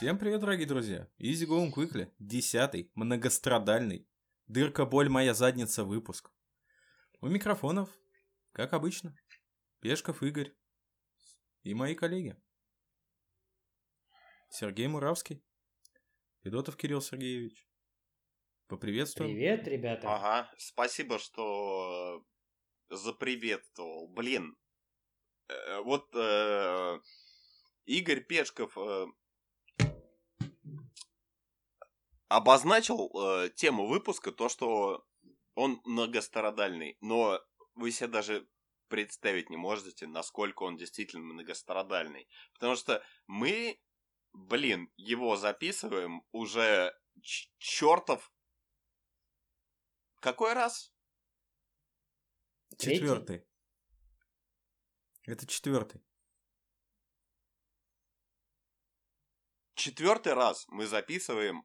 Всем привет, дорогие друзья! Easy Going Quickly, десятый, многострадальный, дырка, боль, моя задница выпуск. У микрофонов, как обычно, Пешков Игорь и мои коллеги. Сергей Муравский, Федотов Кирилл Сергеевич. Поприветствуем. Привет, ребята. Ага, спасибо, что заприветствовал. Блин, э, вот э, Игорь Пешков э, обозначил э, тему выпуска, то, что он многострадальный, но вы себе даже представить не можете, насколько он действительно многострадальный. Потому что мы, блин, его записываем уже чертов... Какой раз? Четвертый. Это четвертый. Четвертый раз мы записываем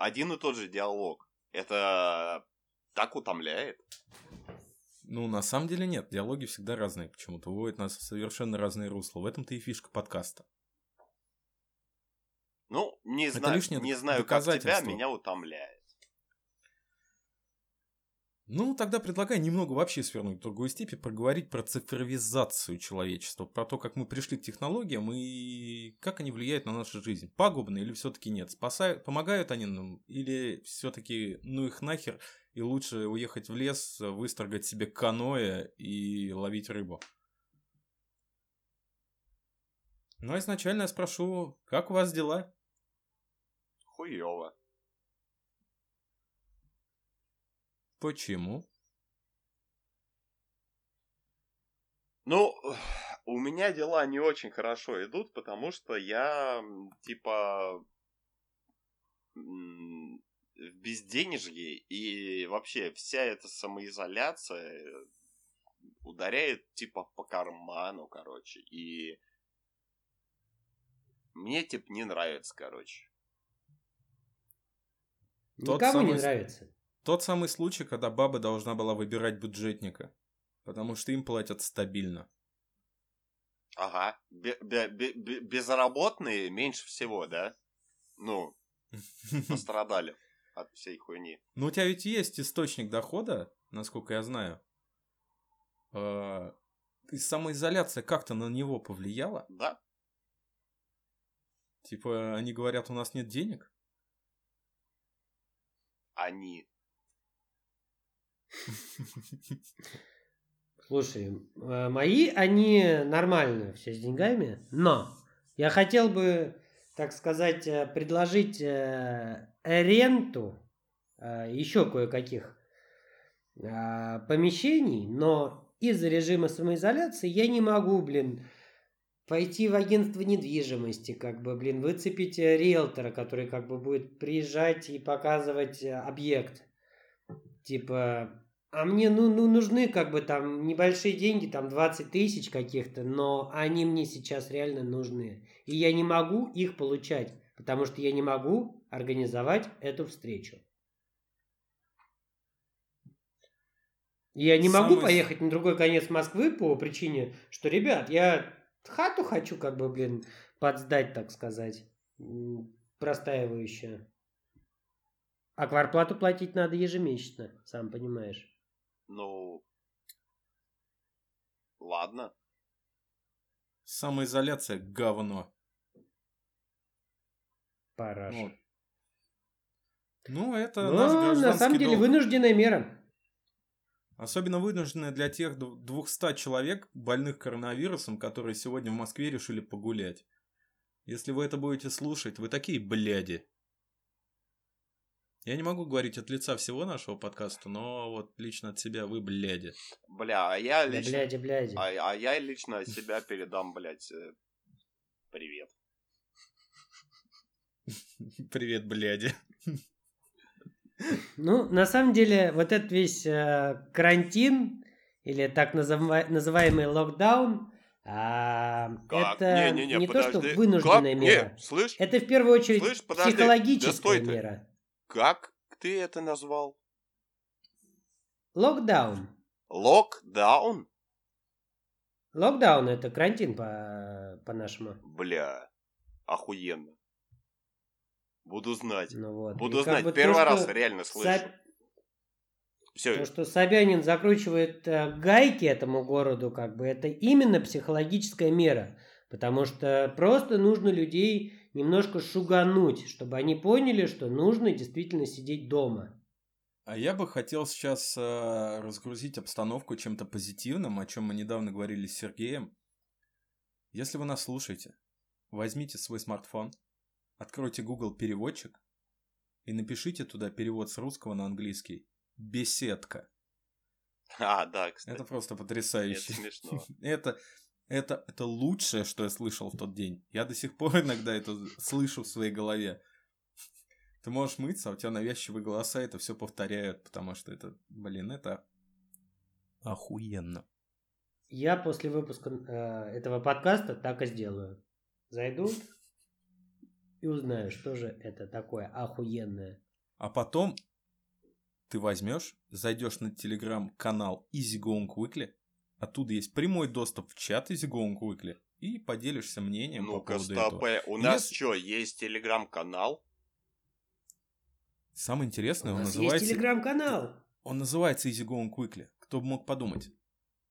один и тот же диалог. Это так утомляет. Ну, на самом деле нет. Диалоги всегда разные почему-то. Выводят нас в совершенно разные русла. В этом-то и фишка подкаста. Ну, не, зна... не знаю, как тебя, меня утомляет. Ну, тогда предлагаю немного вообще свернуть в другую степь и проговорить про цифровизацию человечества, про то, как мы пришли к технологиям и как они влияют на нашу жизнь. Пагубно или все-таки нет? Спасают, помогают они нам или все-таки ну их нахер и лучше уехать в лес, выстрогать себе каноэ и ловить рыбу? Ну, а изначально я спрошу, как у вас дела? Хуёво. Почему? Ну, у меня дела не очень хорошо идут, потому что я, типа, в безденежье, и вообще вся эта самоизоляция ударяет, типа, по карману, короче, и мне, типа, не нравится, короче. Никому самый... не нравится. Тот самый случай, когда баба должна была выбирать бюджетника, потому что им платят стабильно. Ага, безработные меньше всего, да? Ну, пострадали от всей хуйни. Ну, у тебя ведь есть источник дохода, насколько я знаю. А, самоизоляция как-то на него повлияла? Да. Типа, они говорят, у нас нет денег? Они. Слушай, э, мои, они нормально все с деньгами, но я хотел бы, так сказать, э, предложить э, ренту еще кое-каких помещений, но из-за режима самоизоляции я не могу, блин, пойти в агентство недвижимости, как бы, блин, выцепить риэлтора, который как бы будет приезжать и показывать объект. Типа, а мне ну, ну, нужны как бы там небольшие деньги, там 20 тысяч каких-то, но они мне сейчас реально нужны. И я не могу их получать, потому что я не могу организовать эту встречу. Я не Самый... могу поехать на другой конец Москвы по причине, что, ребят, я хату хочу как бы, блин, подсдать, так сказать, простаивающую. А кварплату платить надо ежемесячно, сам понимаешь. Ну, ладно. Самоизоляция – говно. Параша. Ну, ну это Но, наш гражданский на самом деле, долг. вынужденная мера. Особенно вынужденная для тех 200 человек, больных коронавирусом, которые сегодня в Москве решили погулять. Если вы это будете слушать, вы такие бляди. Я не могу говорить от лица всего нашего подкаста, но вот лично от себя вы бляди. Бля, а я лично... Да бляди, бляди. А, а я лично себя передам, блядь, э, привет. Привет, бляди. Ну, на самом деле, вот этот весь э, карантин, или так называ- называемый локдаун, а, это не, не, не, не то, что вынужденная как? мера. Не, слышь? Это в первую очередь слышь, психологическая да мера. Как ты это назвал? Локдаун. Локдаун? Локдаун это карантин по, по-нашему. Бля. охуенно. Буду знать. Ну вот. Буду И как знать. бы Первый то, раз что реально слышу. Са- Все. То, что Собянин закручивает э, гайки этому городу, как бы это именно психологическая мера. Потому что просто нужно людей немножко шугануть, чтобы они поняли, что нужно действительно сидеть дома. А я бы хотел сейчас э, разгрузить обстановку чем-то позитивным, о чем мы недавно говорили с Сергеем. Если вы нас слушаете, возьмите свой смартфон, откройте Google переводчик и напишите туда перевод с русского на английский. Беседка. А, да, кстати. Это просто Это потрясающе. смешно. Это, это, это лучшее, что я слышал в тот день. Я до сих пор иногда это слышу в своей голове. Ты можешь мыться, а у тебя навязчивые голоса это все повторяют, потому что это, блин, это охуенно. Я после выпуска э, этого подкаста так и сделаю. Зайду и узнаю, что же это такое охуенное. А потом ты возьмешь, зайдешь на телеграм-канал Easy Going Quickly, оттуда есть прямой доступ в чат Easy Going Quickly, и поделишься мнением по Ну-ка, поводу стоп. этого. э, У нас Если- что, есть телеграм-канал? Самое интересное, У он нас есть называется... телеграм-канал. Он называется Easy Going Quickly. Кто бы мог подумать.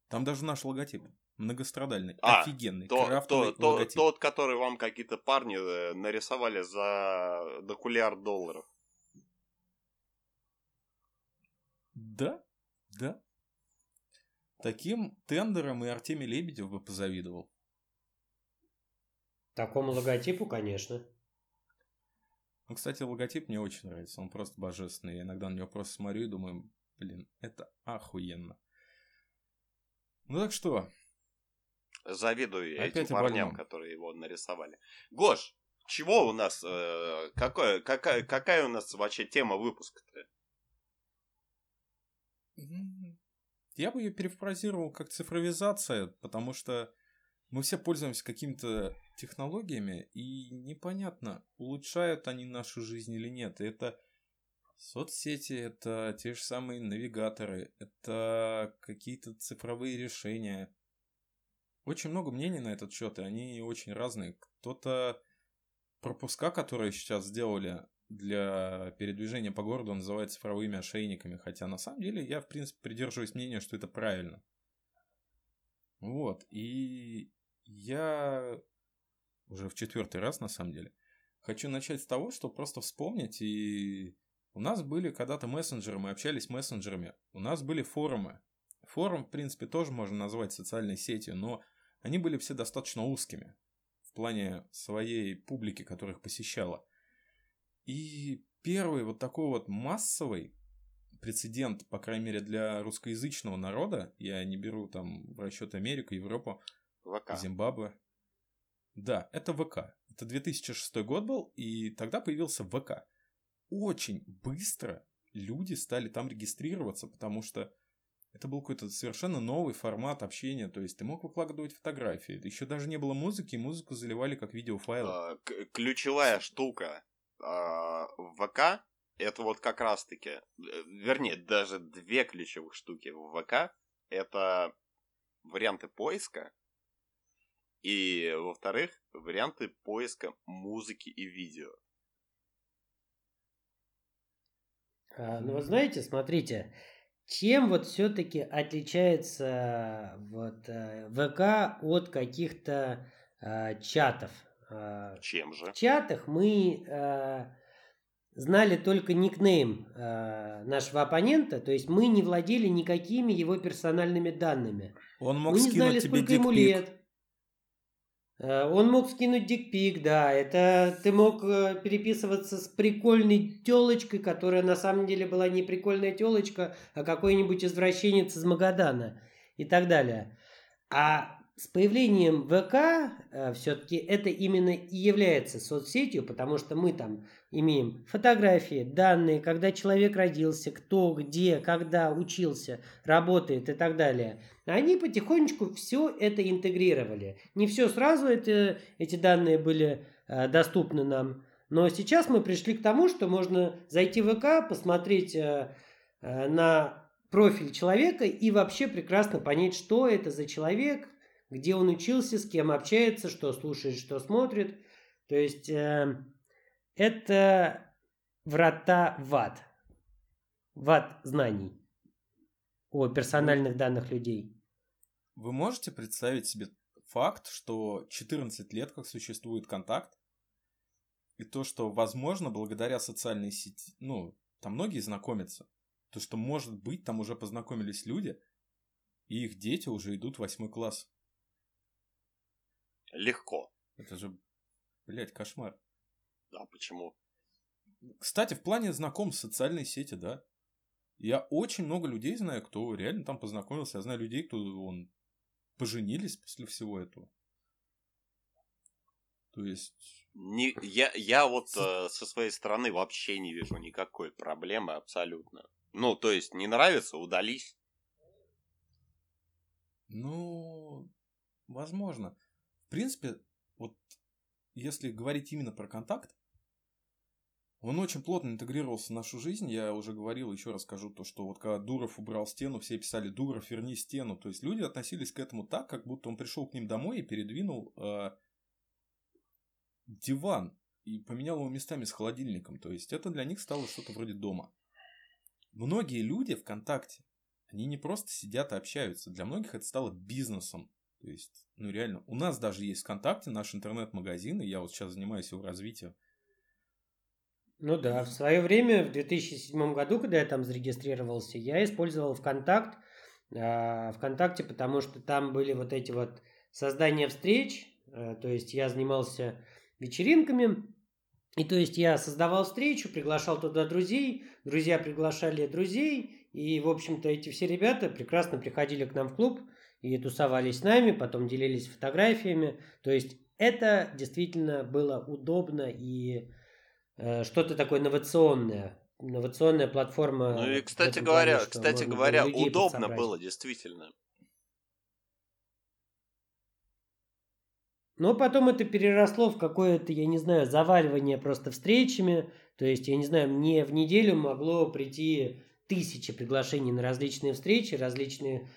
Там даже наш логотип. Многострадальный. А, офигенный. То, крафтовый то- то- логотип. тот, который вам какие-то парни э, нарисовали за докулярд долларов. Да, да. Таким тендером и Артемий Лебедев бы позавидовал. Такому логотипу, конечно. Ну, кстати, логотип мне очень нравится. Он просто божественный. Я иногда на него просто смотрю и думаю, блин, это охуенно. Ну так что, Завидую Опять этим парням, которые его нарисовали. Гош, чего у нас, э, какое, какая, какая у нас вообще тема выпуска-то? Я бы ее перефразировал как цифровизация, потому что мы все пользуемся какими-то технологиями, и непонятно, улучшают они нашу жизнь или нет. Это соцсети, это те же самые навигаторы, это какие-то цифровые решения. Очень много мнений на этот счет, и они очень разные. Кто-то пропуска, которые сейчас сделали для передвижения по городу, называют цифровыми ошейниками. Хотя на самом деле я, в принципе, придерживаюсь мнения, что это правильно. Вот. И я уже в четвертый раз, на самом деле, хочу начать с того, что просто вспомнить. И у нас были когда-то мессенджеры, мы общались мессенджерами. У нас были форумы. Форум, в принципе, тоже можно назвать социальной сетью, но они были все достаточно узкими в плане своей публики, которых посещала. И первый вот такой вот массовый прецедент, по крайней мере, для русскоязычного народа, я не беру там в расчет Америку, Европу, ВК. Зимбабве. Да, это ВК. Это 2006 год был, и тогда появился ВК. Очень быстро люди стали там регистрироваться, потому что это был какой-то совершенно новый формат общения. То есть ты мог выкладывать фотографии. Еще даже не было музыки, музыку заливали как видеофайлы. А, ключевая штука а, в ВК это вот как раз-таки, э, вернее, даже две ключевых штуки в ВК это варианты поиска и, во-вторых, варианты поиска музыки и видео. А, ну, вы знаете, смотрите, чем вот все-таки отличается вот э, ВК от каких-то э, чатов? А, Чем же? В чатах мы э, знали только никнейм э, нашего оппонента, то есть мы не владели никакими его персональными данными. Он мог мы не скинуть знали, тебе сколько ему дикпик. лет. Э, Он мог скинуть дикпик, да. Это ты мог э, переписываться с прикольной телочкой, которая на самом деле была не прикольная телочка, а какой-нибудь извращенец из Магадана и так далее. А с появлением ВК все-таки это именно и является соцсетью, потому что мы там имеем фотографии, данные, когда человек родился, кто, где, когда учился, работает и так далее. Они потихонечку все это интегрировали. Не все сразу это, эти данные были э, доступны нам. Но сейчас мы пришли к тому, что можно зайти в ВК, посмотреть э, э, на профиль человека и вообще прекрасно понять, что это за человек, где он учился, с кем общается, что слушает, что смотрит. То есть э, это врата в ад. В ад знаний о персональных данных людей. Вы можете представить себе факт, что 14 лет как существует контакт, и то, что, возможно, благодаря социальной сети, ну, там многие знакомятся, то, что, может быть, там уже познакомились люди, и их дети уже идут в восьмой класс. Легко. Это же, блядь, кошмар. Да, почему? Кстати, в плане знакомств социальной сети, да. Я очень много людей знаю, кто реально там познакомился. Я знаю людей, кто он поженились после всего этого. То есть... Не, я, я вот э, со своей стороны вообще не вижу никакой проблемы абсолютно. Ну, то есть, не нравится, удались. Ну, возможно. В принципе, вот если говорить именно про контакт, он очень плотно интегрировался в нашу жизнь. Я уже говорил, еще расскажу то, что вот когда Дуров убрал стену, все писали «Дуров, верни стену». То есть люди относились к этому так, как будто он пришел к ним домой и передвинул э, диван и поменял его местами с холодильником. То есть это для них стало что-то вроде дома. Многие люди ВКонтакте, они не просто сидят и общаются. Для многих это стало бизнесом. То есть, ну реально, у нас даже есть ВКонтакте наш интернет-магазин, и я вот сейчас занимаюсь его развитием. Ну да, в свое время, в 2007 году, когда я там зарегистрировался, я использовал ВКонтакт, э, ВКонтакте, потому что там были вот эти вот создания встреч, э, то есть я занимался вечеринками, и то есть я создавал встречу, приглашал туда друзей, друзья приглашали друзей, и, в общем-то, эти все ребята прекрасно приходили к нам в клуб и тусовались с нами, потом делились фотографиями, то есть это действительно было удобно и Э, что-то такое инновационное, инновационная платформа. Ну и, кстати говоря, плане, кстати говоря, удобно подсобрать. было, действительно. Но потом это переросло в какое-то, я не знаю, заваливание просто встречами. То есть, я не знаю, мне в неделю могло прийти тысячи приглашений на различные встречи, различные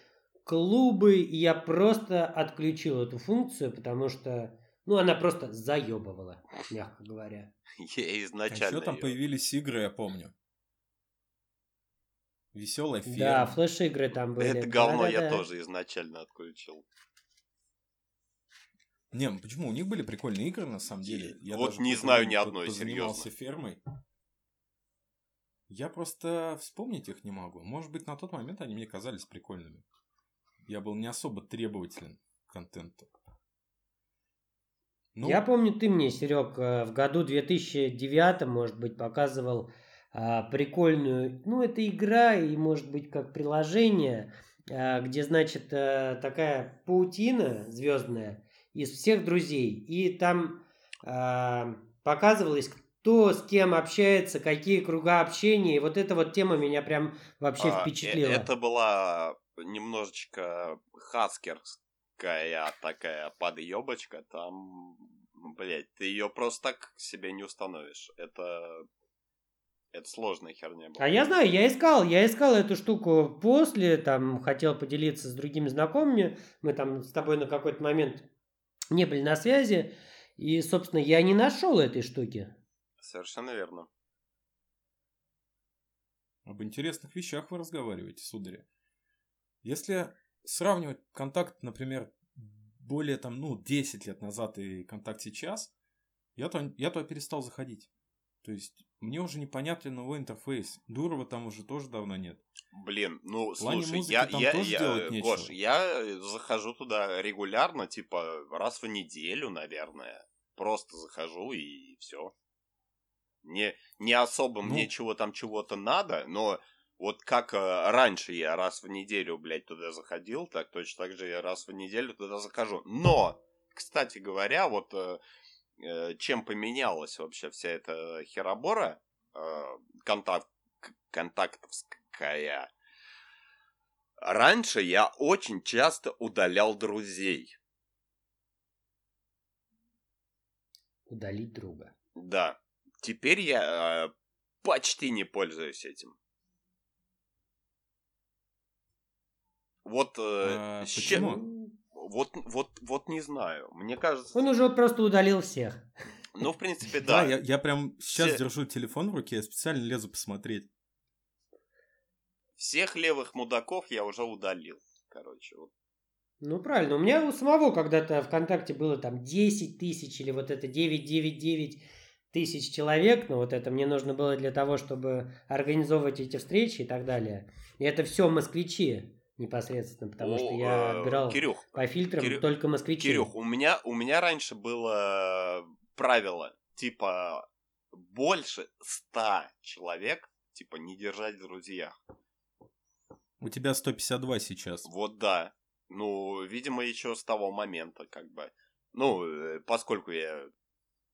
клубы, и я просто отключил эту функцию, потому что, ну, она просто заебывала, мягко говоря. Я изначально... А еще там ее... появились игры, я помню. Веселая ферма. Да, флеш-игры там были. Это говно да, я да. тоже изначально отключил. Не, ну почему? У них были прикольные игры, на самом деле. Я вот не знаю ни одной, серьезно. фермой. Я просто вспомнить их не могу. Может быть, на тот момент они мне казались прикольными. Я был не особо требователен к контенту. Ну... Я помню, ты мне, Серег, э, в году 2009, может быть, показывал а, прикольную, ну, это игра и, может быть, как приложение, а, где, значит, а, такая паутина звездная из всех друзей. И там а, показывалось, кто с кем общается, какие круга общения. И вот эта вот тема меня прям вообще а, впечатлила. Это была немножечко хаскерская такая, подъебочка, там, блядь, ты ее просто так себе не установишь. Это это сложная херня была. А я знаю, я искал, я искал эту штуку после, там, хотел поделиться с другими знакомыми. Мы там с тобой на какой-то момент не были на связи. И, собственно, я не нашел этой штуки. Совершенно верно. Об интересных вещах вы разговариваете, сударя. Если сравнивать контакт, например, более там, ну, 10 лет назад и контакт сейчас, я то, я то перестал заходить. То есть, мне уже непонятен новый интерфейс. Дурова там уже тоже давно нет. Блин, ну, слушай, я, я, я, Гош, я захожу туда регулярно, типа, раз в неделю, наверное. Просто захожу и все. Не, не особо ну, мне чего там чего-то надо, но вот как э, раньше я раз в неделю, блядь, туда заходил, так точно так же я раз в неделю туда захожу. Но, кстати говоря, вот э, э чем поменялась вообще вся эта херобора, контакт, контактовская, раньше я очень часто удалял друзей. Удалить друга. Да. Теперь я почти не пользуюсь этим. Вот э, а, почему? Вот, вот, вот не знаю. Мне кажется... Он уже просто удалил всех. Ну, в принципе, да. Да, я, я прям сейчас Все- держу телефон в руке, я специально лезу посмотреть. Всех левых мудаков я уже удалил. Короче, вот. Ну, правильно. У меня у самого когда-то ВКонтакте было там 10 тысяч или вот это 999 тысяч человек. Но вот это мне нужно было для того, чтобы организовывать эти встречи и так далее. И это все москвичи непосредственно, потому что О, я э, отбирал Кирюх, по фильтрам Кирю- только москвичей. Кирюх, у меня, у меня раньше было правило, типа, больше ста человек, типа, не держать в друзьях. У тебя 152 сейчас. Вот да. Ну, видимо, еще с того момента, как бы. Ну, э, поскольку я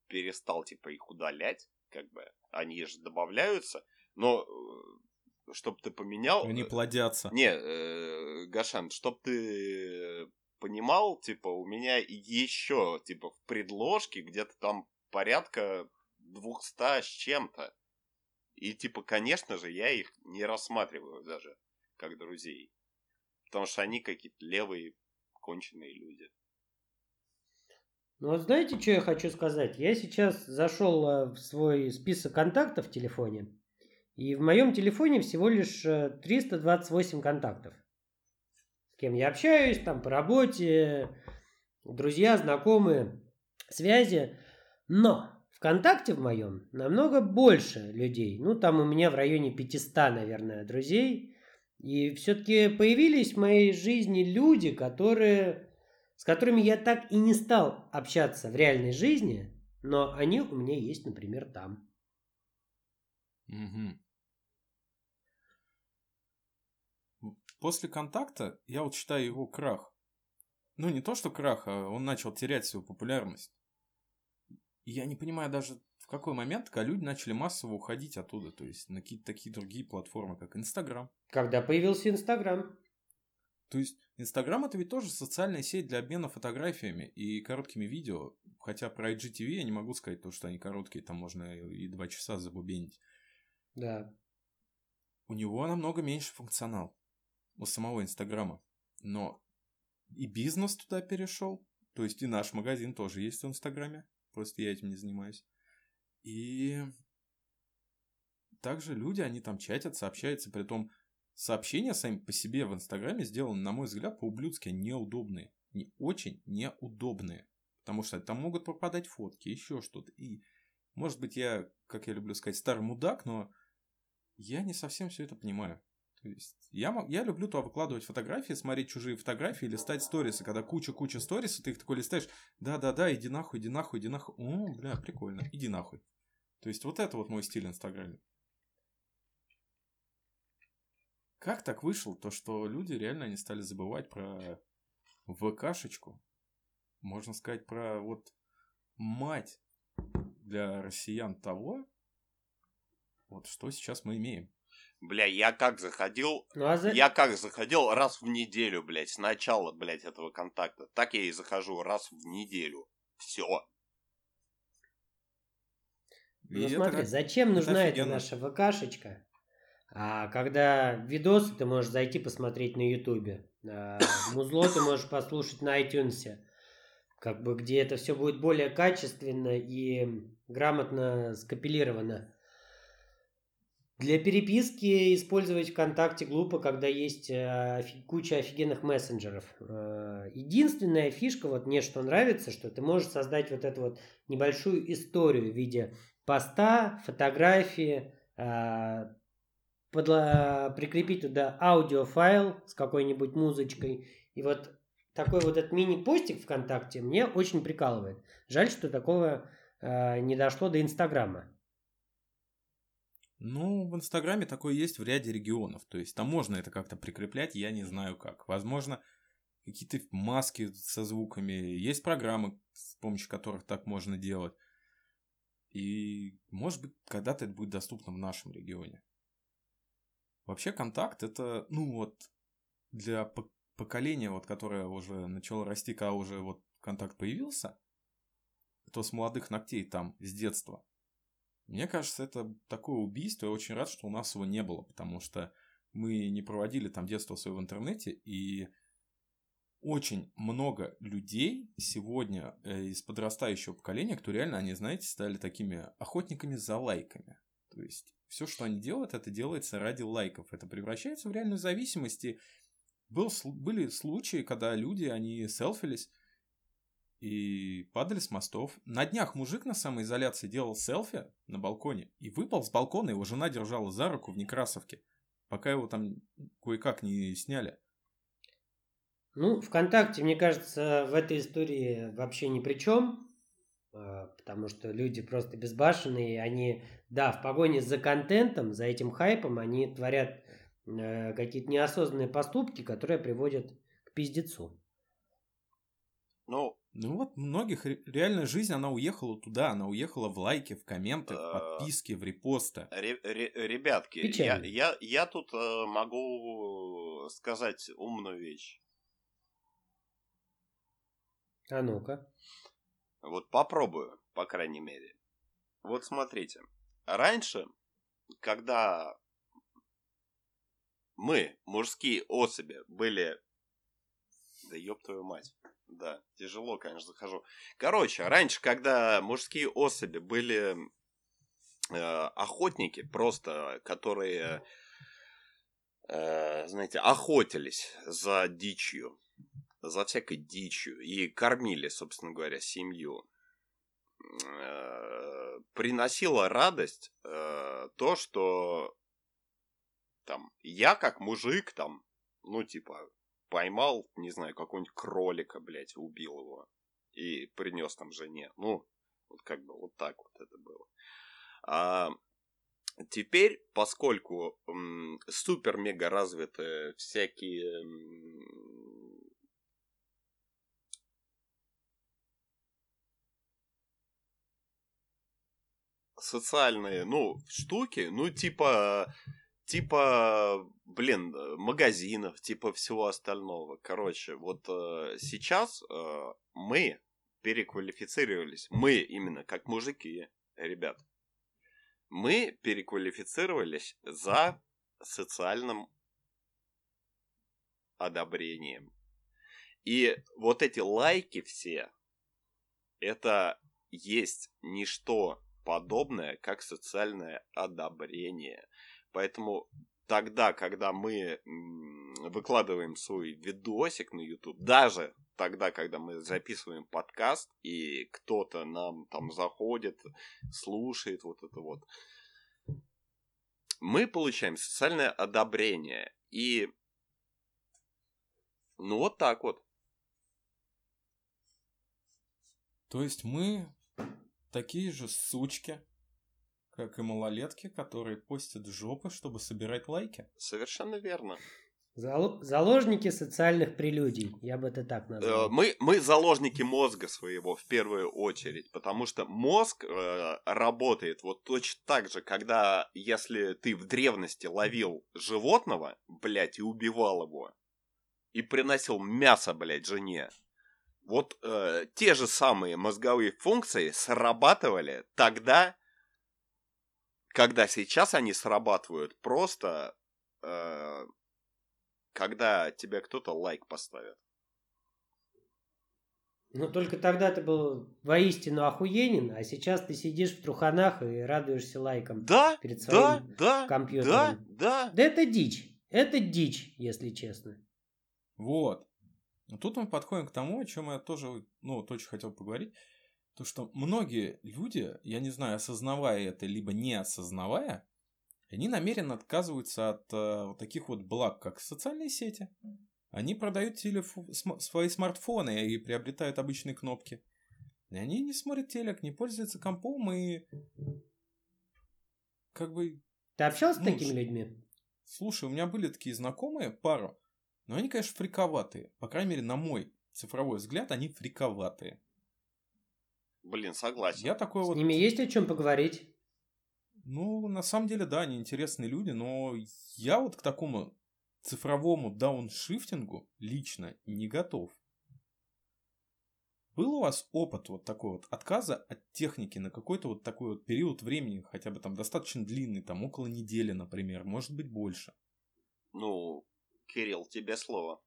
перестал, типа, их удалять, как бы, они же добавляются, но чтобы ты поменял... Они э, плодятся. Не, э, Гашан, чтоб ты понимал, типа, у меня еще, типа, в предложке где-то там порядка 200 с чем-то. И, типа, конечно же, я их не рассматриваю даже как друзей. Потому что они какие-то левые, конченые люди. Ну вот знаете, что я хочу сказать? Я сейчас зашел э, в свой список контактов в телефоне, и в моем телефоне всего лишь э, 328 контактов. С кем я общаюсь, там по работе, друзья, знакомые, связи. Но ВКонтакте в моем намного больше людей. Ну, там у меня в районе 500, наверное, друзей. И все-таки появились в моей жизни люди, которые с которыми я так и не стал общаться в реальной жизни, но они у меня есть, например, там. Мгм. После контакта я вот считаю его крах. Ну, не то, что крах, а он начал терять свою популярность. Я не понимаю даже, в какой момент, когда люди начали массово уходить оттуда, то есть на какие-то такие другие платформы, как Инстаграм. Когда появился Инстаграм. То есть Инстаграм это ведь тоже социальная сеть для обмена фотографиями и короткими видео. Хотя про IGTV я не могу сказать то, что они короткие, там можно и два часа забубенить. Да. У него намного меньше функционал у самого Инстаграма. Но и бизнес туда перешел. То есть и наш магазин тоже есть в Инстаграме. Просто я этим не занимаюсь. И также люди, они там чатятся, общаются, при том сообщения сами по себе в Инстаграме сделаны, на мой взгляд, по-ублюдски неудобные. Не очень неудобные. Потому что там могут пропадать фотки, еще что-то. И, может быть, я, как я люблю сказать, старый мудак, но я не совсем все это понимаю. То есть я, я люблю то выкладывать фотографии, смотреть чужие фотографии, листать сторисы. Когда куча-куча сторисов, ты их такой листаешь, да-да-да, иди нахуй, иди нахуй, иди нахуй. О, бля, прикольно, иди нахуй. То есть вот это вот мой стиль в Инстаграме. Как так вышло, то что люди реально не стали забывать про ВКшечку? Можно сказать про вот мать для россиян того, вот что сейчас мы имеем. Бля, я как заходил, Ну, а за- я как заходил раз в неделю, блядь, с начала, блядь, этого контакта. Так я и захожу раз в неделю. Все. Ну, И это смотри, как- зачем это нужна эта офигенно. наша ВКшечка? А когда видосы ты можешь зайти посмотреть на Ютубе, а музло ты можешь послушать на iTunes, как бы где это все будет более качественно и грамотно скопилировано. Для переписки использовать ВКонтакте глупо, когда есть э, куча офигенных мессенджеров. Э, Единственная фишка, вот мне что нравится, что ты можешь создать вот эту вот небольшую историю в виде поста, фотографии, подла- прикрепить туда аудиофайл с какой-нибудь музычкой. И вот такой вот этот мини-постик ВКонтакте мне очень прикалывает. Жаль, что такого а, не дошло до Инстаграма. Ну, в Инстаграме такое есть в ряде регионов. То есть там можно это как-то прикреплять, я не знаю как. Возможно, какие-то маски со звуками. Есть программы, с помощью которых так можно делать. И, может быть, когда-то это будет доступно в нашем регионе. Вообще, контакт это, ну вот, для пок- поколения, вот, которое уже начало расти, когда уже вот контакт появился, то с молодых ногтей там, с детства. Мне кажется, это такое убийство. Я очень рад, что у нас его не было, потому что мы не проводили там детство свое в интернете, и очень много людей сегодня э, из подрастающего поколения, кто реально, они, знаете, стали такими охотниками за лайками. То есть все, что они делают, это делается ради лайков. Это превращается в реальную зависимость. И был, были случаи, когда люди, они селфились и падали с мостов. На днях мужик на самоизоляции делал селфи на балконе и выпал с балкона, его жена держала за руку в Некрасовке, пока его там кое-как не сняли. Ну, ВКонтакте, мне кажется, в этой истории вообще ни при чем, а, потому что люди просто безбашенные, они, да, в погоне за контентом, за этим хайпом, они творят э, какие-то неосознанные поступки, которые приводят к пиздецу. Ну, ну вот, многих реальная жизнь, она уехала туда, она уехала в лайки, в комменты, в а, подписки, в репосты. Ребятки, я, я, я тут э, могу сказать умную вещь. А ну-ка. Вот попробую, по крайней мере. Вот смотрите. Раньше, когда мы, мужские особи, были... Да ёб твою мать. Да, тяжело, конечно, захожу. Короче, раньше, когда мужские особи были э, охотники, просто которые, э, знаете, охотились за дичью, за всякой дичью и кормили, собственно говоря, семью. Э, приносило радость э, то, что там я как мужик там, ну типа поймал, не знаю, какого-нибудь кролика, блядь, убил его и принес там жене. Ну, вот как бы вот так вот это было. А теперь, поскольку супер-мега развиты всякие социальные, ну, штуки, ну, типа, типа, блин, магазинов, типа всего остального. Короче, вот э, сейчас э, мы переквалифицировались, мы именно как мужики, ребят, мы переквалифицировались за социальным одобрением. И вот эти лайки все, это есть ничто подобное, как социальное одобрение. Поэтому тогда, когда мы выкладываем свой видосик на YouTube, даже тогда, когда мы записываем подкаст, и кто-то нам там заходит, слушает вот это вот, мы получаем социальное одобрение. И ну вот так вот. То есть мы такие же сучки, как и малолетки, которые постят жопы, чтобы собирать лайки. Совершенно верно. Заложники социальных прелюдий, я бы это так назвал. Э, мы, мы заложники мозга своего в первую очередь, потому что мозг э, работает вот точно так же, когда если ты в древности ловил животного, блядь, и убивал его, и приносил мясо, блядь, жене, вот э, те же самые мозговые функции срабатывали тогда, когда сейчас они срабатывают просто, э, когда тебе кто-то лайк поставит. Ну, только тогда ты был воистину охуенен, а сейчас ты сидишь в труханах и радуешься лайкам да, перед своим да, компьютером. Да, да. Да это дичь. Это дичь, если честно. Вот. Но тут мы подходим к тому, о чем я тоже, ну, вот очень хотел поговорить. То, что многие люди, я не знаю, осознавая это, либо не осознавая, они намеренно отказываются от э, вот таких вот благ, как социальные сети. Они продают телеф... см... свои смартфоны и приобретают обычные кнопки. И они не смотрят телек, не пользуются компом и как бы... Ты общался ну, с такими людьми? Слушай, у меня были такие знакомые, пару, но они, конечно, фриковатые. По крайней мере, на мой цифровой взгляд, они фриковатые. Блин, согласен. Я такой С вот... ними есть о чем поговорить? Ну, на самом деле, да, они интересные люди, но я вот к такому цифровому дауншифтингу лично не готов. Был у вас опыт вот такой вот отказа от техники на какой-то вот такой вот период времени, хотя бы там достаточно длинный, там около недели, например, может быть больше? Ну, Кирилл, тебе слово.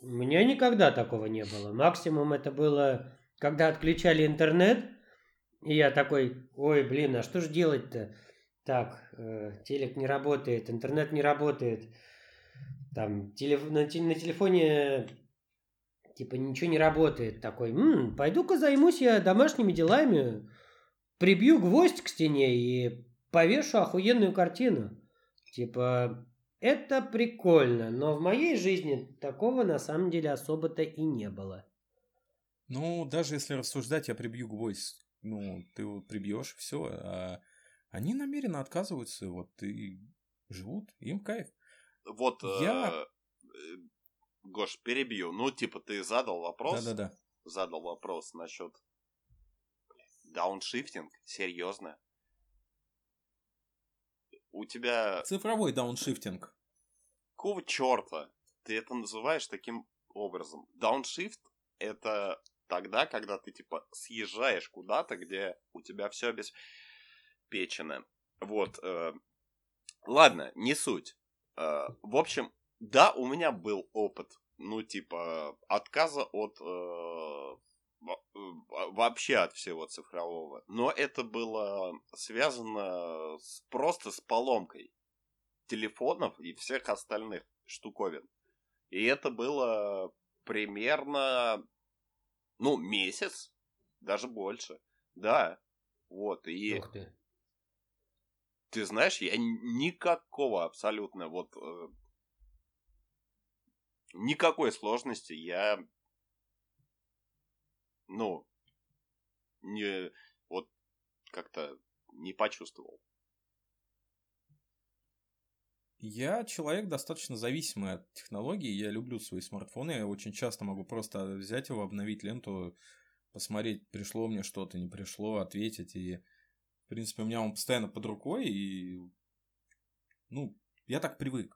У меня никогда такого не было. Максимум это было, когда отключали интернет, и я такой, ой, блин, а что же делать-то? Так, э, телек не работает, интернет не работает, там телеф... на, на телефоне типа ничего не работает. Такой, м-м, пойду-ка займусь я домашними делами, прибью гвоздь к стене и повешу охуенную картину. Типа, это прикольно, но в моей жизни такого на самом деле особо-то и не было. Ну, даже если рассуждать, я прибью гвоздь. Ну, ты его прибьешь, все. А они намеренно отказываются, вот, и живут, им кайф. Вот, я... Э, Гош, перебью. Ну, типа, ты задал вопрос. Да-да-да. Задал вопрос насчет дауншифтинг. Серьезно? У тебя... Цифровой дауншифтинг. Какого черта ты это называешь таким образом? Дауншифт — это тогда, когда ты, типа, съезжаешь куда-то, где у тебя все обеспечено. Вот. Э, ладно, не суть. Э, в общем, да, у меня был опыт, ну, типа, отказа от... Э, вообще от всего цифрового. Но это было связано с, просто с поломкой телефонов и всех остальных штуковин. И это было примерно, ну, месяц, даже больше. Да, вот, и... Ух ты. Ты знаешь, я никакого абсолютно вот... Э, никакой сложности я ну, не, вот как-то не почувствовал. Я человек достаточно зависимый от технологий. Я люблю свои смартфоны. Я очень часто могу просто взять его, обновить ленту, посмотреть, пришло мне что-то, не пришло, ответить. И, в принципе, у меня он постоянно под рукой. И, ну, я так привык.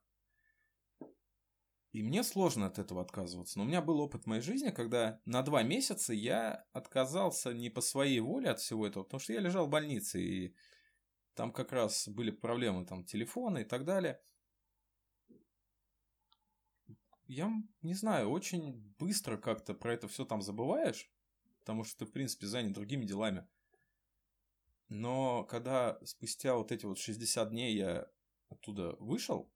И мне сложно от этого отказываться. Но у меня был опыт в моей жизни, когда на два месяца я отказался не по своей воле от всего этого, потому что я лежал в больнице, и там как раз были проблемы, там, телефона и так далее. Я не знаю, очень быстро как-то про это все там забываешь, потому что ты, в принципе, занят другими делами. Но когда спустя вот эти вот 60 дней я оттуда вышел,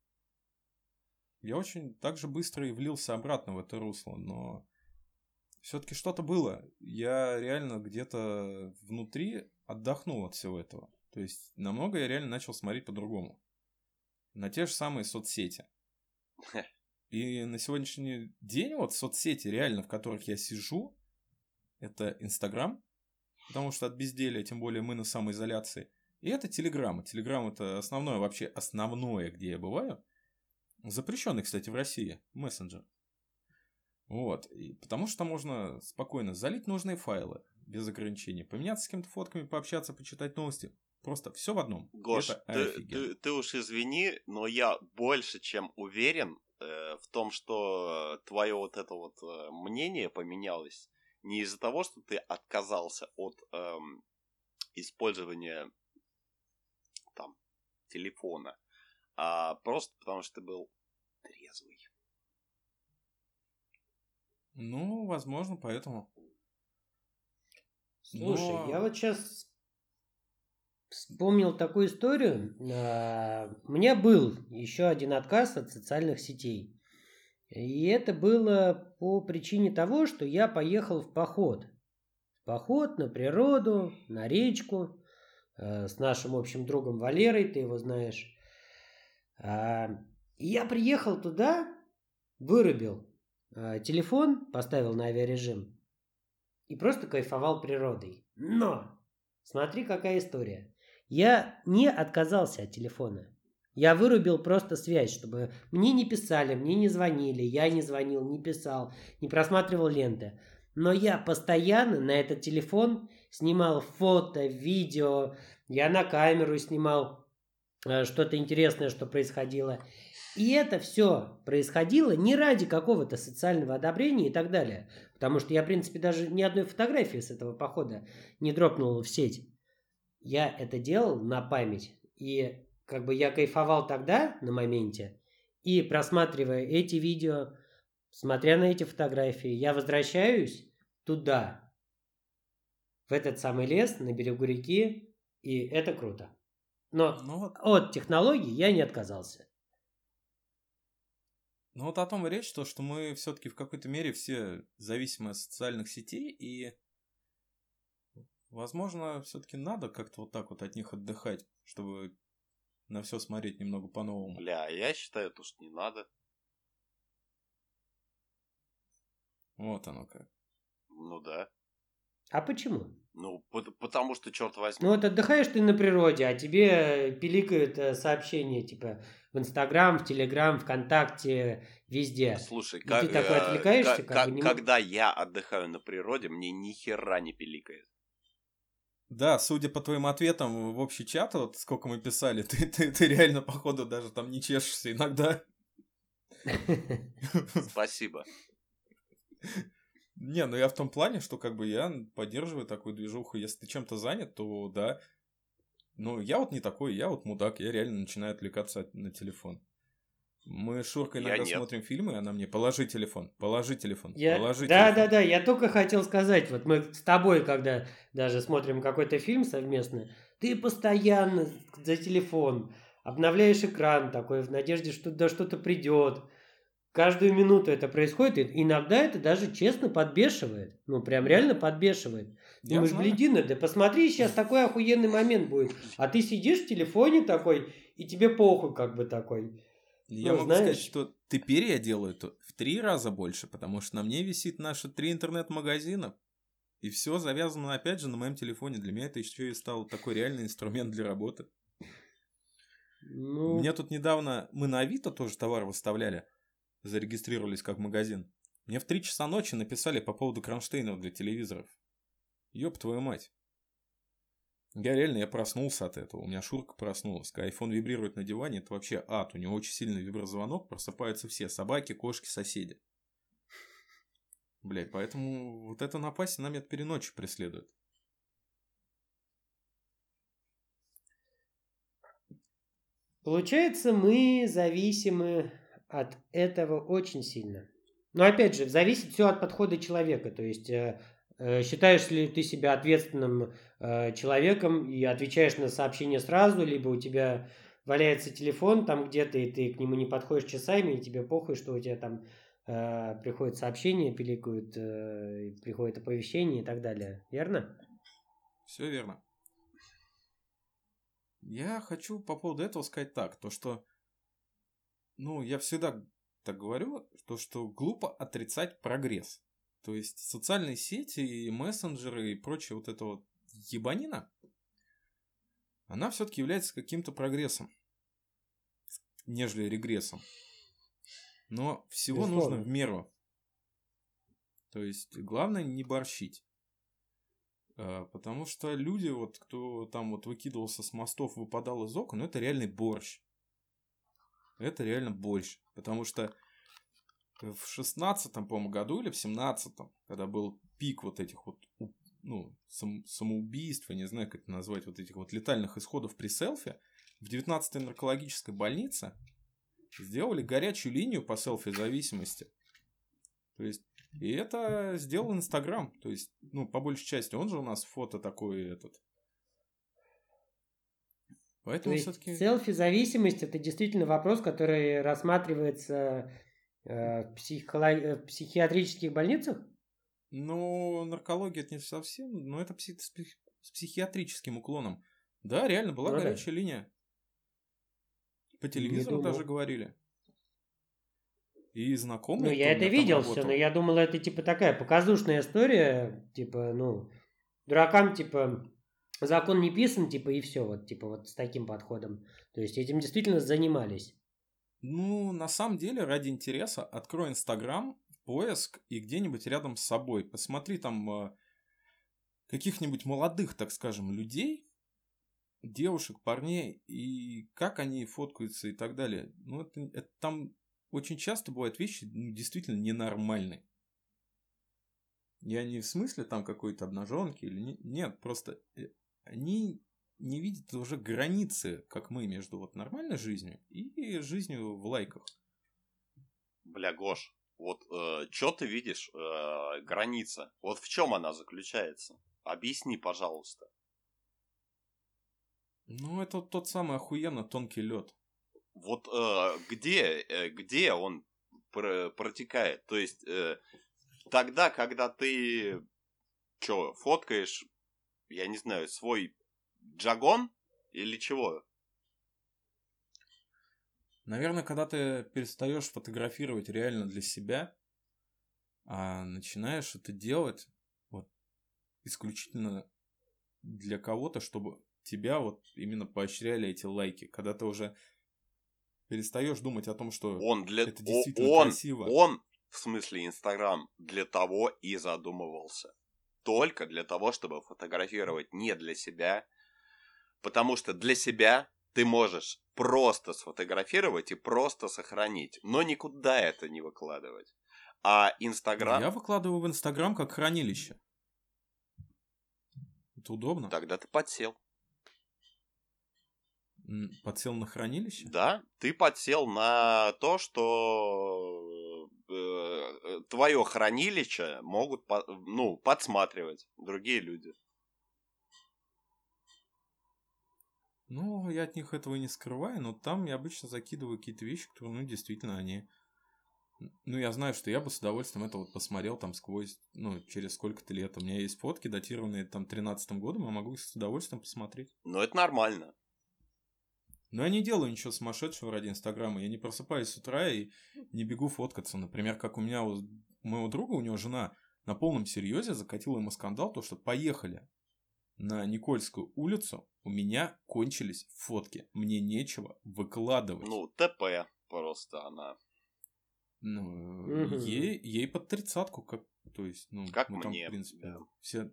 я очень так же быстро и влился обратно в это русло, но все-таки что-то было. Я реально где-то внутри отдохнул от всего этого. То есть намного я реально начал смотреть по-другому. На те же самые соцсети. И на сегодняшний день вот соцсети реально, в которых я сижу, это Инстаграм, потому что от безделия, тем более мы на самоизоляции. И это Телеграм. Телеграм это основное, вообще основное, где я бываю. Запрещенный, кстати, в России мессенджер. Вот. И потому что можно спокойно залить нужные файлы без ограничений, поменяться с кем-то фотками, пообщаться, почитать новости. Просто все в одном. Гош, Это ты, ты, ты уж извини, но я больше чем уверен в том, что твое вот это вот э, мнение поменялось не из-за того, что ты отказался от э, использования там телефона, а просто потому что ты был трезвый. Ну, возможно, поэтому. Слушай, Но... я вот сейчас вспомнил такую историю. А, у меня был еще один отказ от социальных сетей. И это было по причине того, что я поехал в поход. В поход на природу, на речку э, с нашим общим другом Валерой, ты его знаешь. А, я приехал туда, вырубил а, телефон, поставил на авиарежим и просто кайфовал природой. Но, смотри, какая история. Я не отказался от телефона. Я вырубил просто связь, чтобы мне не писали, мне не звонили, я не звонил, не писал, не просматривал ленты. Но я постоянно на этот телефон снимал фото, видео, я на камеру снимал Э, что-то интересное, что происходило. И это все происходило не ради какого-то социального одобрения и так далее. Потому что я, в принципе, даже ни одной фотографии с этого похода не дропнул в сеть. Я это делал на память. И как бы я кайфовал тогда, на моменте, и просматривая эти видео, смотря на эти фотографии, я возвращаюсь туда, в этот самый лес на берегу реки, и это круто. Но Ну вот, от технологий я не отказался. ну вот о том и речь, то, что мы все-таки в какой-то мере все зависимы от социальных сетей, и, возможно, все-таки надо как-то вот так вот от них отдыхать, чтобы на все смотреть немного по-новому. Бля, а я считаю, то, что не надо. Вот оно как. Ну да. А почему? Ну, пот- потому что, черт возьми. Ну вот отдыхаешь ты на природе, а тебе пиликают э, сообщения типа в Инстаграм, в Телеграм, ВКонтакте, везде. Слушай, И как, ты такой э, отвлекаешься, ка- как бы не когда я отдыхаю на природе, мне ни хера не пиликает. Да, судя по твоим ответам в общий чат, вот сколько мы писали, ты, ты, ты реально, походу, даже там не чешешься иногда. Спасибо. Не, ну я в том плане, что как бы я поддерживаю такую движуху. Если ты чем-то занят, то да. Ну, я вот не такой, я вот мудак, я реально начинаю отвлекаться от- на телефон. Мы с Шуркой Я иногда нет. смотрим фильмы, и она мне положи телефон, положи телефон, Я... положи Да, телефон. да, да, я только хотел сказать, вот мы с тобой, когда даже смотрим какой-то фильм совместно, ты постоянно за телефон, обновляешь экран такой в надежде, что да что-то придет. Каждую минуту это происходит, и иногда это даже честно подбешивает. Ну, прям реально подбешивает. Я Думаешь, блядина, да посмотри, сейчас такой охуенный момент будет. А ты сидишь в телефоне такой, и тебе похуй как бы такой. Я Ну, могу знаешь- сказать, что теперь я делаю это в три раза больше, потому что на мне висит наши три интернет-магазина. И все завязано, опять же, на моем телефоне. Для меня это еще и стал такой реальный инструмент для работы. Ну, Мне тут недавно, мы на Авито тоже товар выставляли, зарегистрировались как магазин. Мне в 3 часа ночи написали по поводу кронштейнов для телевизоров. Ёб твою мать. Я реально, я проснулся от этого. У меня Шурка проснулась. Когда iPhone вибрирует на диване, это вообще ад. У него очень сильный виброзвонок, просыпаются все. Собаки, кошки, соседи. Блять, поэтому вот эта напасть, она меня теперь и ночью преследует. Получается, мы зависимы от этого очень сильно. Но опять же, зависит все от подхода человека. То есть, э, считаешь ли ты себя ответственным э, человеком и отвечаешь на сообщение сразу, либо у тебя валяется телефон там где-то, и ты к нему не подходишь часами, и тебе похуй, что у тебя там э, приходят сообщения, пиликают, э, приходит оповещение и так далее. Верно? Все верно. Я хочу по поводу этого сказать так, то что, ну, я всегда так говорю, то что глупо отрицать прогресс. То есть социальные сети и мессенджеры и прочее вот это вот ебанина, она все-таки является каким-то прогрессом, нежели регрессом. Но всего Безусловно. нужно в меру. То есть главное не борщить. А, Потому что люди, вот, кто там вот выкидывался с мостов, выпадал из окон, ну, это реальный борщ. Это реально борщ. Потому что в шестнадцатом, по-моему, году или в семнадцатом, когда был пик вот этих вот, ну, сам- самоубийств, я не знаю, как это назвать, вот этих вот летальных исходов при селфи, в 19-й наркологической больнице сделали горячую линию по селфи-зависимости. То есть, и это сделал Инстаграм. То есть, ну, по большей части, он же у нас фото такой этот. То Поэтому все-таки... селфи-зависимость это действительно вопрос, который рассматривается в, психоло- э, психиатрических больницах? Ну, наркология это не совсем, но это псих- с психиатрическим уклоном. Да, реально была Ну да. горячая линия. По телевизору даже говорили. И знакомые. Ну, я это видел все, но я думал, это типа такая показушная история, типа, ну, дуракам, типа, закон не писан, типа, и все, вот, типа, вот с таким подходом. То есть этим действительно занимались. Ну, на самом деле, ради интереса, открой Инстаграм, поиск и где-нибудь рядом с собой. Посмотри там э, каких-нибудь молодых, так скажем, людей, девушек, парней, и как они фоткаются и так далее. Ну, это, это там очень часто бывают вещи ну, действительно ненормальные. Я не в смысле там какой-то обнаженки или не- нет, просто э, они не видят уже границы, как мы, между вот нормальной жизнью и жизнью в лайках. Бля, Гош, Вот э, что ты видишь э, граница? Вот в чем она заключается? Объясни, пожалуйста. Ну, это тот самый охуенно тонкий лед. Вот э, где, э, где он пр- протекает? То есть э, тогда, когда ты что, фоткаешь, я не знаю, свой джагон или чего? Наверное, когда ты перестаешь фотографировать реально для себя, а начинаешь это делать вот исключительно для кого-то, чтобы тебя вот именно поощряли эти лайки, когда ты уже перестаешь думать о том, что Он для это действительно он, красиво. он, в смысле Инстаграм, для того и задумывался. Только для того, чтобы фотографировать не для себя. Потому что для себя ты можешь просто сфотографировать и просто сохранить, но никуда это не выкладывать. А Инстаграм... Я выкладываю в Инстаграм как хранилище. Это удобно. Тогда ты подсел. Подсел на хранилище? Да, ты подсел на то, что э, твое хранилище могут ну, подсматривать другие люди. Ну, я от них этого и не скрываю, но там я обычно закидываю какие-то вещи, которые, ну, действительно, они... Ну, я знаю, что я бы с удовольствием это вот посмотрел там сквозь, ну, через сколько-то лет. У меня есть фотки, датированные там 13 годом, я могу их с удовольствием посмотреть. Но это нормально. Но я не делаю ничего сумасшедшего ради Инстаграма. Я не просыпаюсь с утра и не бегу фоткаться. Например, как у меня у моего друга, у него жена на полном серьезе закатила ему скандал, то что поехали на Никольскую улицу, у меня кончились фотки. Мне нечего выкладывать. Ну, ТП просто она. Ну, ей, ей под тридцатку, как, то есть, ну, Как мы там, мне, в принципе, да. все...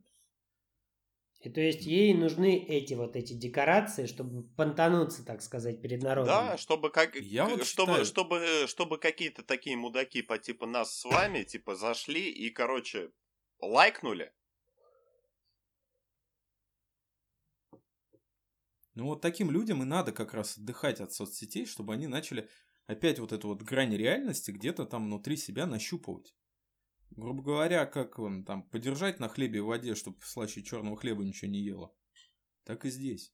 И то есть ей нужны эти вот эти декорации, чтобы понтануться, так сказать, перед народом. Да, чтобы как Я вот чтобы, считаю- чтобы, чтобы какие-то такие мудаки по типа нас с вами, типа, зашли и, короче, лайкнули. Ну, вот таким людям и надо как раз отдыхать от соцсетей, чтобы они начали опять вот эту вот грань реальности где-то там внутри себя нащупывать. Грубо говоря, как он там, подержать на хлебе и воде, чтобы слаще черного хлеба ничего не ела. Так и здесь.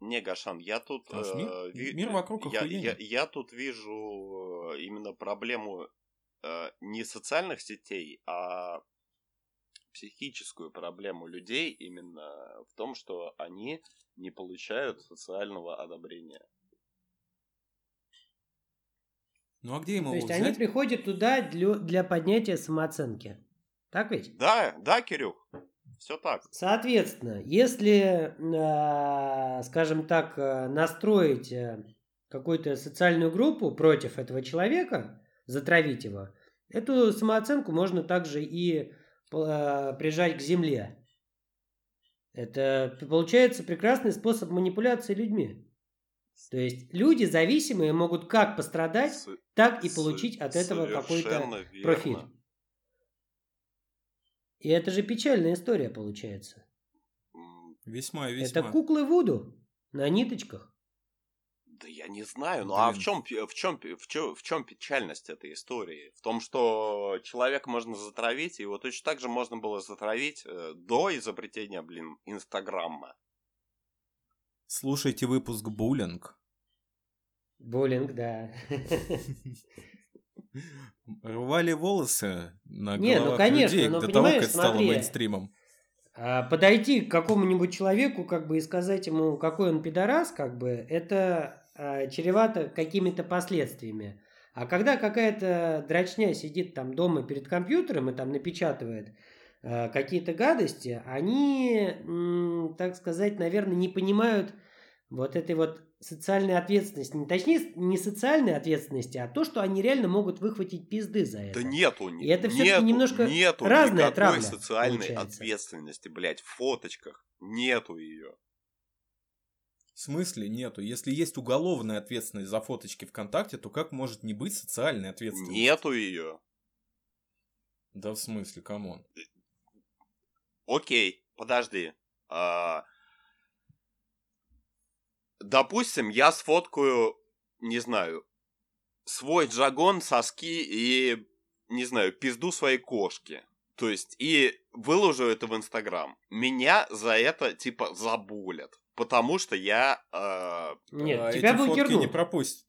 Не, Гашан, я тут... Мир- э, ви- мир вокруг я, я, я тут вижу э, именно проблему э, не социальных сетей, а психическую проблему людей именно в том, что они не получают социального одобрения. Ну, а где ему То есть его они взять? приходят туда для, для поднятия самооценки. Так ведь? Да, да, Кирюх, все так. Соответственно, если, э, скажем так, э, настроить э, какую-то социальную группу против этого человека, затравить его, эту самооценку можно также и э, прижать к земле. Это получается прекрасный способ манипуляции людьми. То есть люди зависимые могут как пострадать, С- так и с- получить от этого какой-то верно. профиль. И это же печальная история получается. Весьма и весьма. Это куклы Вуду на ниточках. Да я не знаю, ну а в Блин. чем, в чем, в чем, в чем печальность этой истории? В том, что человека можно затравить, и его точно так же можно было затравить э, до изобретения, блин, Инстаграма. Слушайте выпуск «Буллинг». Буллинг, да. Рвали волосы на Не, ну, конечно, людей но до того, как стало смотри. мейнстримом. А подойти к какому-нибудь человеку, как бы и сказать ему, какой он пидорас, как бы, это чревато какими-то последствиями. А когда какая-то дрочня сидит там дома перед компьютером и там напечатывает а, какие-то гадости, они, м, так сказать, наверное, не понимают вот этой вот социальной ответственности. Не- Точнее, не социальной ответственности, а то, что они реально могут выхватить пизды за это. Да нету, И это всё-таки нету, немножко нету разная травля социальной получается. ответственности, блядь, в фоточках. Нету ее. В смысле нету? Если есть уголовная ответственность за фоточки ВКонтакте, то как может не быть социальной ответственности? Нету ее. Да в смысле, come on. Okay, подожди. А, Допустим, я сфоткаю, не знаю, свой джагон, соски и, не знаю, пизду своей кошки. То есть, и выложу это в Инстаграм. Меня за это, типа, забулят. Потому что я... Э, Нет, А тебя эти фотки не пропустят.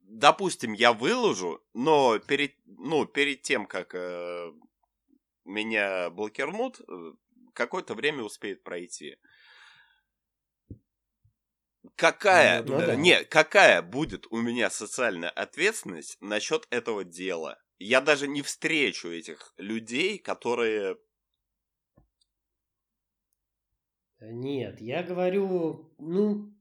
допустим, я выложу, но перед, ну, перед тем, как э, меня блокирнут, э, какое-то время успеет пройти. Какая, Ну, да. э, не, какая будет у меня социальная ответственность насчет этого дела? Я даже не встречу этих людей, которые... Нет, я говорю, ну,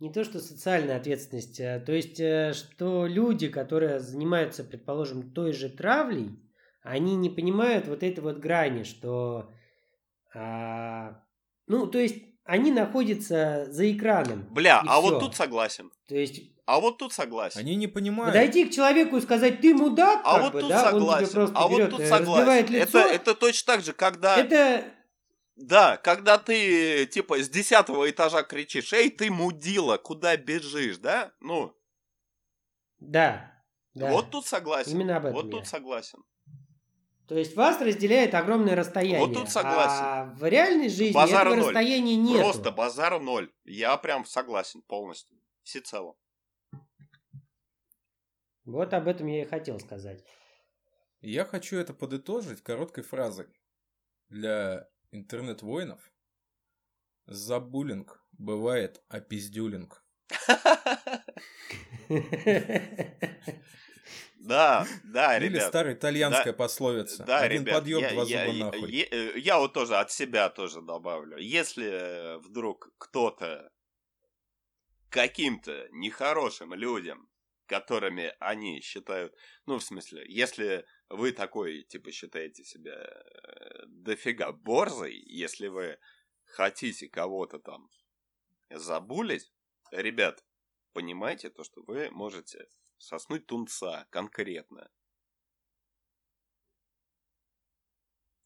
не то, что социальная ответственность, а, то есть, э, что люди, которые занимаются, предположим, той же травлей, они не понимают вот этой вот грани, что, а, ну, то есть, они находятся за экраном. Бля, а вот всё. тут согласен. То есть, А вот тут согласен. Они не понимают. подойти к человеку и сказать, ты мудак, А как вот бы, тут да, он согласен. тебе просто а вот берет, тут э, согласен. лицо. Это, это точно так же, когда... это Да, когда ты, типа, с десятого этажа кричишь, эй, ты мудила, куда бежишь, да? Ну, да, да. вот тут согласен. Именно об этом Вот я. тут согласен. То есть вас разделяет огромное расстояние. Вот тут согласен. А в реальной жизни Базара этого ноль. расстояния нет. Просто базар ноль. Я прям согласен полностью. Всецело. Вот об этом я и хотел сказать. Я хочу это подытожить короткой фразой. Для интернет-воинов за буллинг бывает опиздюлинг. Да, да, Или ребят. старая итальянская пословица. Да, Один ребят, подъем, я, два я- зуба я- нахуй. я- э, я вот тоже от себя тоже добавлю. Если э, вдруг кто-то каким-то нехорошим людям, которыми они считают, ну, в смысле, если вы такой, типа, считаете себя э, дофига борзой, если вы хотите кого-то там забулить, ребят, понимайте то, что вы можете соснуть тунца конкретно.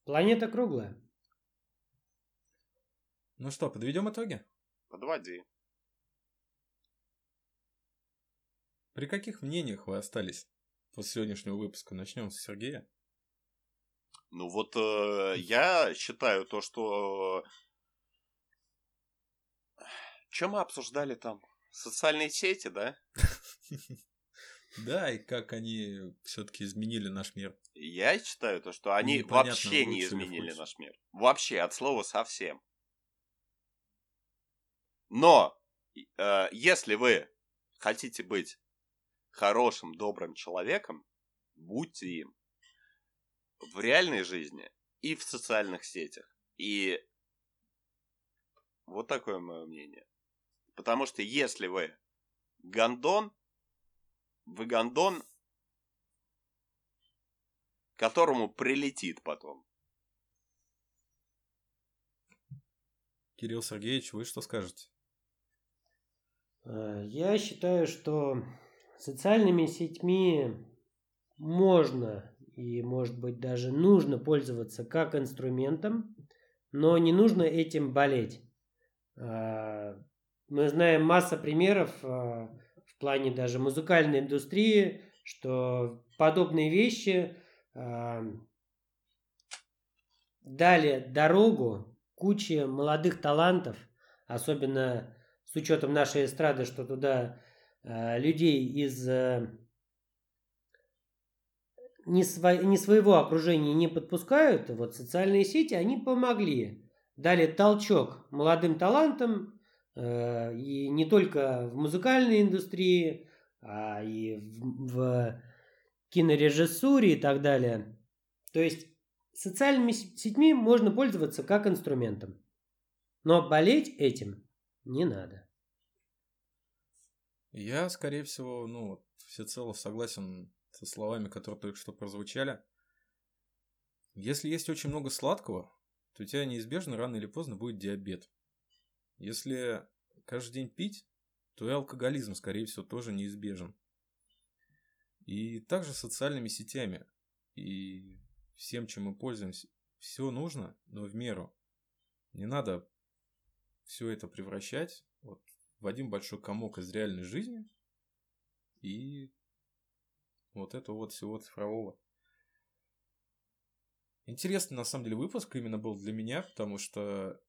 Планета круглая. Ну что, подведем итоги? Подводи. При каких мнениях вы остались после сегодняшнего выпуска? Начнем с Сергея. Ну вот э, я считаю то, что... Чем мы обсуждали там? Социальные сети, да? Да, и как они все-таки изменили наш мир. Я считаю то, что они Непонятно, вообще не изменили наш мир. Вообще, от слова совсем. Но, э, если вы хотите быть хорошим, добрым человеком, будьте им в реальной жизни и в социальных сетях. И вот такое мое мнение. Потому что если вы гандон, вы гандон, которому прилетит потом. Кирилл Сергеевич, вы что скажете? Э, Я считаю, что социальными сетьми можно и, может быть, даже нужно пользоваться как инструментом, но не нужно этим болеть. Э, Мы знаем масса примеров э, в плане даже музыкальной индустрии, что подобные вещи э, дали дорогу куче молодых талантов, особенно с учетом нашей эстрады, что туда людей из э, не, сво- не своего окружения не подпускают, вот социальные сети, они помогли. Дали толчок молодым талантам, э, и не только в музыкальной индустрии, а и в, в кинорежиссуре и так далее. То есть социальными сетьми можно пользоваться как инструментом. Но болеть этим не надо. Я, скорее всего, ну, всецело согласен со словами, которые только что прозвучали. Если есть очень много сладкого, то у тебя неизбежно рано или поздно будет диабет. Если каждый день пить, то и алкоголизм, скорее всего, тоже неизбежен. И также социальными сетями и всем, чем мы пользуемся, все нужно, но в меру. Не надо все это превращать вот, в один большой комок из реальной жизни и вот этого вот всего цифрового. Интересный, на самом деле, выпуск именно был для меня, потому что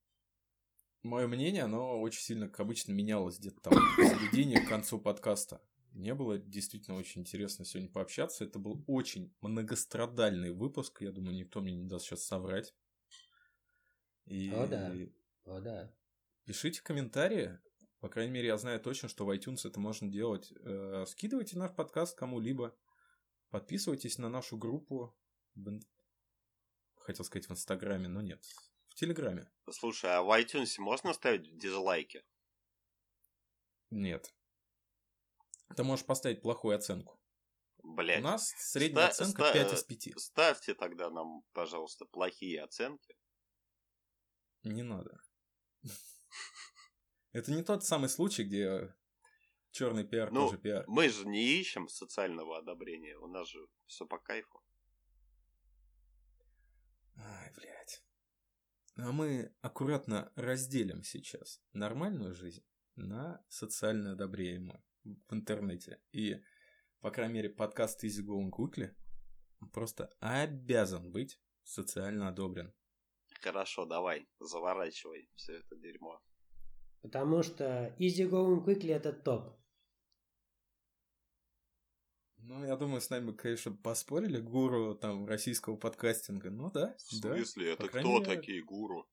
мое мнение, оно очень сильно, как обычно, менялось где-то там в середине, к концу подкаста. Мне было действительно очень интересно сегодня пообщаться. Это был очень многострадальный выпуск. Я думаю, никто мне не даст сейчас соврать. И... О, да. О, да. Пишите комментарии. По крайней мере, я знаю точно, что в iTunes это можно делать. Э, скидывайте наш подкаст кому-либо. Подписывайтесь на нашу группу хотел сказать в Инстаграме, но нет. В Телеграме. Слушай, а в iTunes можно ставить дизлайки? Нет. Ты можешь поставить плохую оценку. Блять. У нас средняя ста- оценка ста- 5 из 5. Ставьте тогда нам, пожалуйста, плохие оценки. Не надо. Это не тот самый случай, где черный пиар ну, тоже пиар. Мы же не ищем социального одобрения. У нас же все по кайфу. Ай, блядь. А мы аккуратно разделим сейчас нормальную жизнь на социально одобряемую в интернете. И, по крайней мере, подкаст Easy Going Quickly просто обязан быть социально одобрен. Хорошо, давай, заворачивай все это дерьмо. Потому что Easy Going Quickly это топ. Ну, я думаю, с нами, конечно, поспорили гуру там российского подкастинга. Ну да. В смысле? Да. Это кто мере... такие гуру?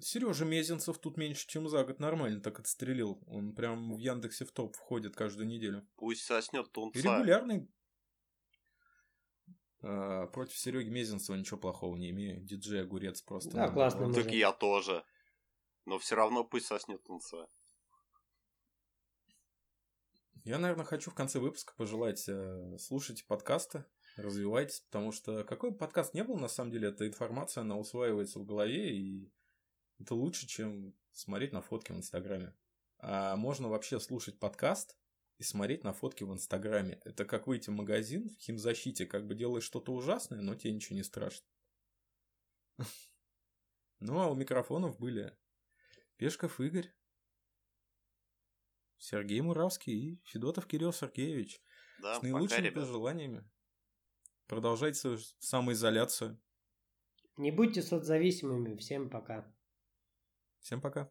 Сережа Мезенцев тут меньше, чем за год нормально так отстрелил. Он прям в Яндексе в топ входит каждую неделю. Пусть соснет тунца. регулярный. А, против Сереги Мезенцева ничего плохого не имею. Диджей Огурец просто. Да, классно. Так я тоже. Но все равно пусть соснет тунца. Я, наверное, хочу в конце выпуска пожелать э, слушать подкасты, развивайтесь, потому что какой бы подкаст не был, на самом деле, эта информация, она усваивается в голове, и это лучше, чем смотреть на фотки в Инстаграме. А можно вообще слушать подкаст и смотреть на фотки в Инстаграме. Это как выйти в магазин в химзащите, как бы делаешь что-то ужасное, но тебе ничего не страшно. Ну, а у микрофонов были Пешков Игорь, Сергей Муравский и Федотов Кирилл Сергеевич. Да, с наилучшими пока, пожеланиями. Продолжайте свою самоизоляцию. Не будьте соцзависимыми. Всем пока. Всем пока.